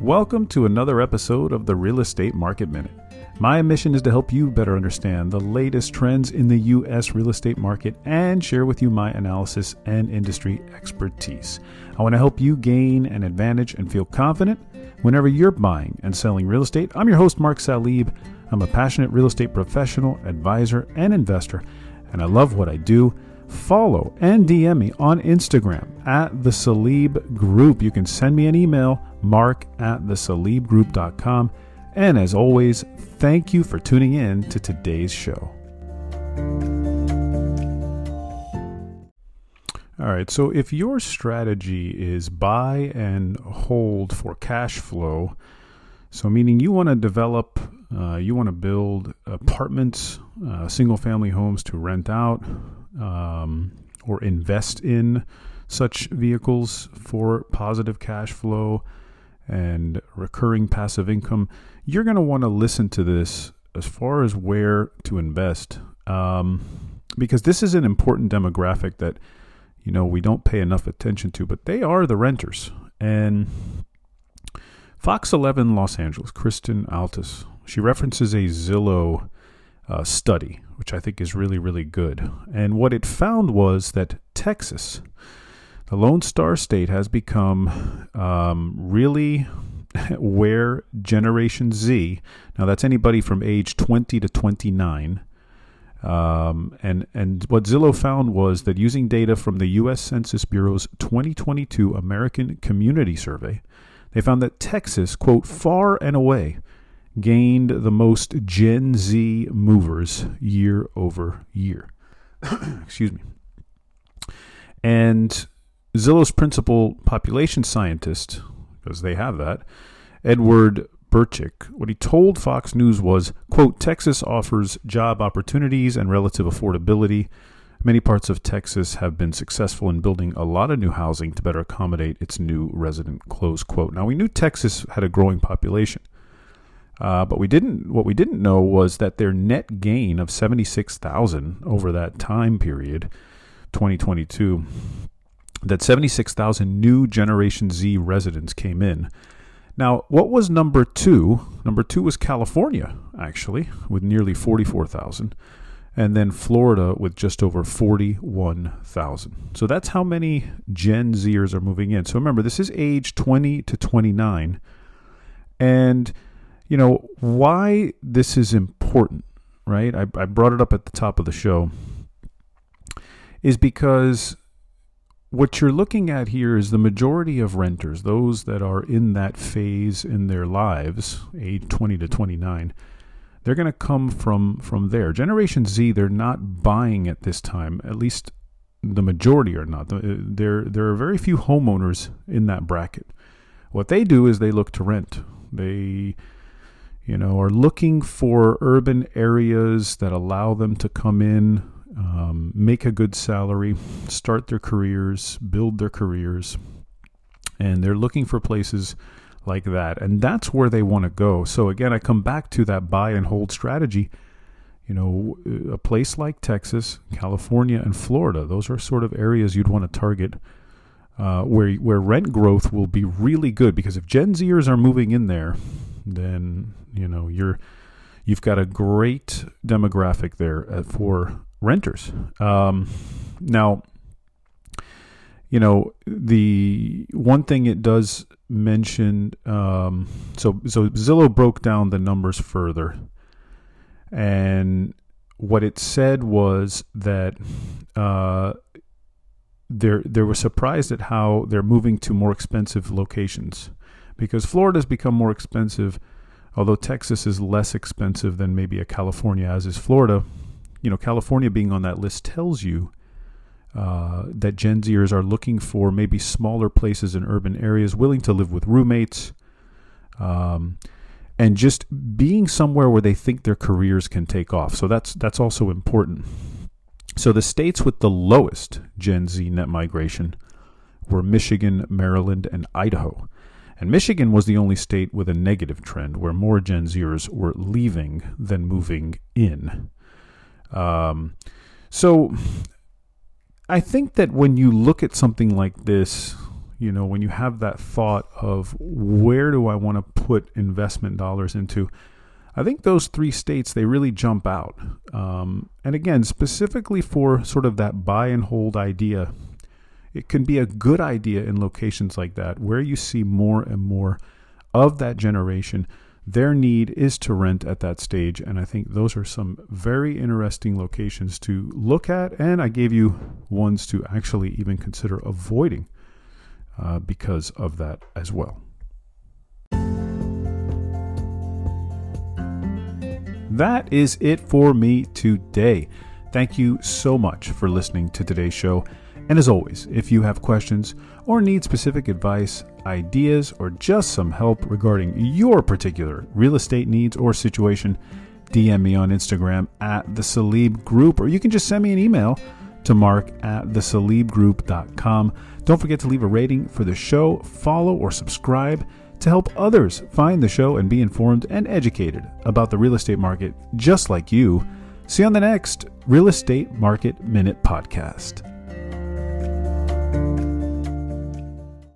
welcome to another episode of the Real Estate Market Minute. My mission is to help you better understand the latest trends in the U.S. real estate market and share with you my analysis and industry expertise. I want to help you gain an advantage and feel confident whenever you're buying and selling real estate. I'm your host, Mark Salib. I'm a passionate real estate professional, advisor, and investor, and I love what I do follow and DM me on Instagram at the Salib Group. You can send me an email, mark at the salibgroup.com. And as always, thank you for tuning in to today's show. All right, so if your strategy is buy and hold for cash flow, so meaning you want to develop, uh, you want to build apartments, uh, single family homes to rent out, um, or invest in such vehicles for positive cash flow and recurring passive income, you're going to want to listen to this as far as where to invest. Um, because this is an important demographic that, you know, we don't pay enough attention to, but they are the renters. And Fox 11 Los Angeles, Kristen Altus, she references a Zillow uh, study, which I think is really, really good. And what it found was that Texas, the Lone Star State, has become um, really where Generation Z, now that's anybody from age 20 to 29, um, and and what Zillow found was that using data from the U.S. Census Bureau's 2022 American Community Survey, they found that Texas, quote, far and away gained the most Gen Z movers year over year. Excuse me. And Zillow's principal population scientist, because they have that, Edward Berchick, what he told Fox News was, quote, Texas offers job opportunities and relative affordability. Many parts of Texas have been successful in building a lot of new housing to better accommodate its new resident, close quote. Now, we knew Texas had a growing population. Uh, but we didn't. What we didn't know was that their net gain of seventy six thousand over that time period, twenty twenty two, that seventy six thousand new Generation Z residents came in. Now, what was number two? Number two was California, actually, with nearly forty four thousand, and then Florida with just over forty one thousand. So that's how many Gen Zers are moving in. So remember, this is age twenty to twenty nine, and you know, why this is important, right? I, I brought it up at the top of the show, is because what you're looking at here is the majority of renters, those that are in that phase in their lives, age 20 to 29, they're going to come from from there. Generation Z, they're not buying at this time. At least the majority are not. Uh, there there are very few homeowners in that bracket. What they do is they look to rent. They you know, are looking for urban areas that allow them to come in, um, make a good salary, start their careers, build their careers, and they're looking for places like that. And that's where they want to go. So, again, I come back to that buy and hold strategy. You know, a place like Texas, California, and Florida, those are sort of areas you'd want to target. Uh, where where rent growth will be really good because if Gen Zers are moving in there, then you know you're you've got a great demographic there uh, for renters. Um, now, you know the one thing it does mention. Um, so so Zillow broke down the numbers further, and what it said was that. Uh, they're they were surprised at how they're moving to more expensive locations because Florida's become more expensive, although Texas is less expensive than maybe a California, as is Florida. You know, California being on that list tells you uh, that Gen Zers are looking for maybe smaller places in urban areas, willing to live with roommates, um, and just being somewhere where they think their careers can take off. So that's that's also important. So the states with the lowest Gen Z net migration were Michigan, Maryland, and Idaho. And Michigan was the only state with a negative trend, where more Gen Zers were leaving than moving in. Um, so I think that when you look at something like this, you know, when you have that thought of where do I want to put investment dollars into, I think those three states they really jump out. Um, and again, specifically for sort of that buy and hold idea, it can be a good idea in locations like that where you see more and more of that generation. Their need is to rent at that stage, and I think those are some very interesting locations to look at. And I gave you ones to actually even consider avoiding uh, because of that as well. That is it for me today. Thank you so much for listening to today's show. And as always, if you have questions or need specific advice, ideas, or just some help regarding your particular real estate needs or situation, DM me on Instagram at the Salib Group, or you can just send me an email to mark at thesalibgroup.com. Don't forget to leave a rating for the show, follow or subscribe to help others find the show and be informed and educated about the real estate market just like you. See you on the next Real Estate Market Minute podcast. Bye.